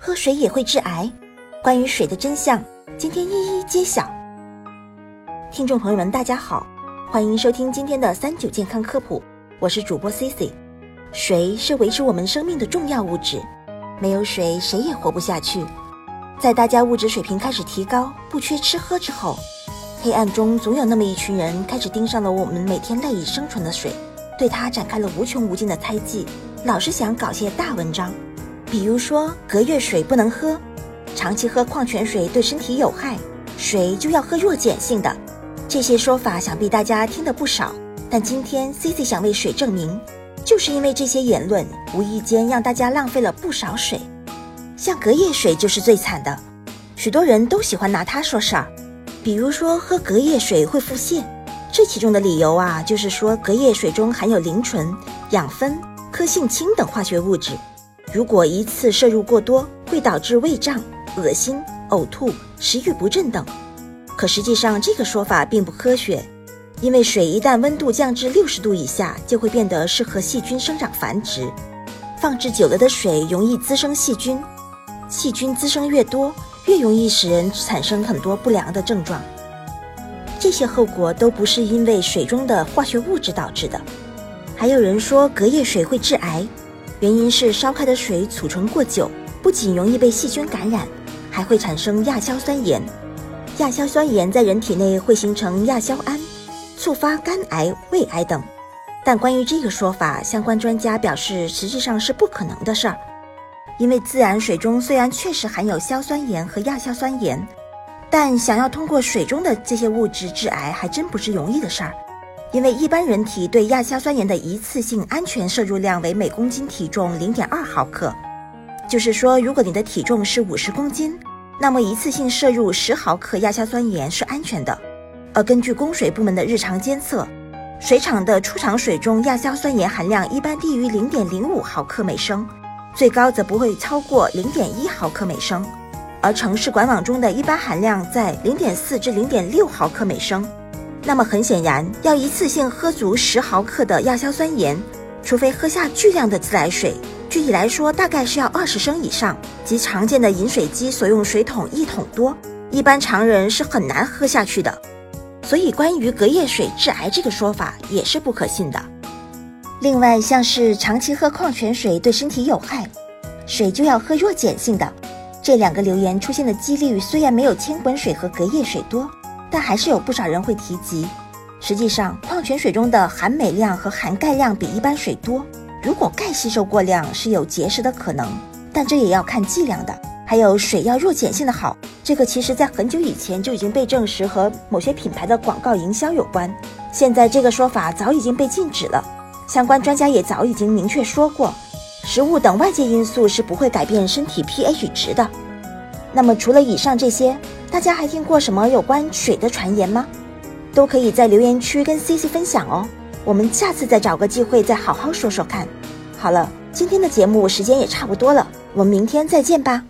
喝水也会致癌。关于水的真相，今天一一揭晓。听众朋友们，大家好，欢迎收听今天的三九健康科普，我是主播 Cici。水是维持我们生命的重要物质，没有水谁也活不下去。在大家物质水平开始提高，不缺吃喝之后，黑暗中总有那么一群人开始盯上了我们每天赖以生存的水，对它展开了无穷无尽的猜忌，老是想搞些大文章。比如说隔夜水不能喝，长期喝矿泉水对身体有害，水就要喝弱碱性的。这些说法想必大家听得不少，但今天 C C 想为水证明，就是因为这些言论无意间让大家浪费了不少水。像隔夜水就是最惨的，许多人都喜欢拿它说事儿，比如说喝隔夜水会腹泻，这其中的理由啊，就是说隔夜水中含有磷醇、氧酚、科性氢等化学物质。如果一次摄入过多，会导致胃胀、恶心、呕吐、食欲不振等。可实际上，这个说法并不科学，因为水一旦温度降至六十度以下，就会变得适合细菌生长繁殖。放置久了的水容易滋生细菌，细菌滋生越多，越容易使人产生很多不良的症状。这些后果都不是因为水中的化学物质导致的。还有人说隔夜水会致癌。原因是烧开的水储存过久，不仅容易被细菌感染，还会产生亚硝酸盐。亚硝酸盐在人体内会形成亚硝胺，触发肝癌、胃癌等。但关于这个说法，相关专家表示，实际上是不可能的事儿。因为自然水中虽然确实含有硝酸盐和亚硝酸盐，但想要通过水中的这些物质致癌，还真不是容易的事儿。因为一般人体对亚硝酸盐的一次性安全摄入量为每公斤体重零点二毫克，就是说，如果你的体重是五十公斤，那么一次性摄入十毫克亚硝酸盐是安全的。而根据供水部门的日常监测，水厂的出厂水中亚硝酸盐含量一般低于零点零五毫克每升，最高则不会超过零点一毫克每升，而城市管网中的一般含量在零点四至零点六毫克每升。那么很显然，要一次性喝足十毫克的亚硝酸盐，除非喝下巨量的自来水，具体来说大概是要二十升以上，即常见的饮水机所用水桶一桶多，一般常人是很难喝下去的。所以，关于隔夜水致癌这个说法也是不可信的。另外，像是长期喝矿泉水对身体有害，水就要喝弱碱性的，这两个留言出现的几率虽然没有千滚水和隔夜水多。但还是有不少人会提及。实际上，矿泉水中的含镁量和含钙量比一般水多。如果钙吸收过量，是有结石的可能，但这也要看剂量的。还有水要弱碱性的好，这个其实在很久以前就已经被证实和某些品牌的广告营销有关。现在这个说法早已经被禁止了，相关专家也早已经明确说过，食物等外界因素是不会改变身体 pH 值的。那么除了以上这些，大家还听过什么有关水的传言吗？都可以在留言区跟 C C 分享哦。我们下次再找个机会再好好说说看。好了，今天的节目时间也差不多了，我们明天再见吧。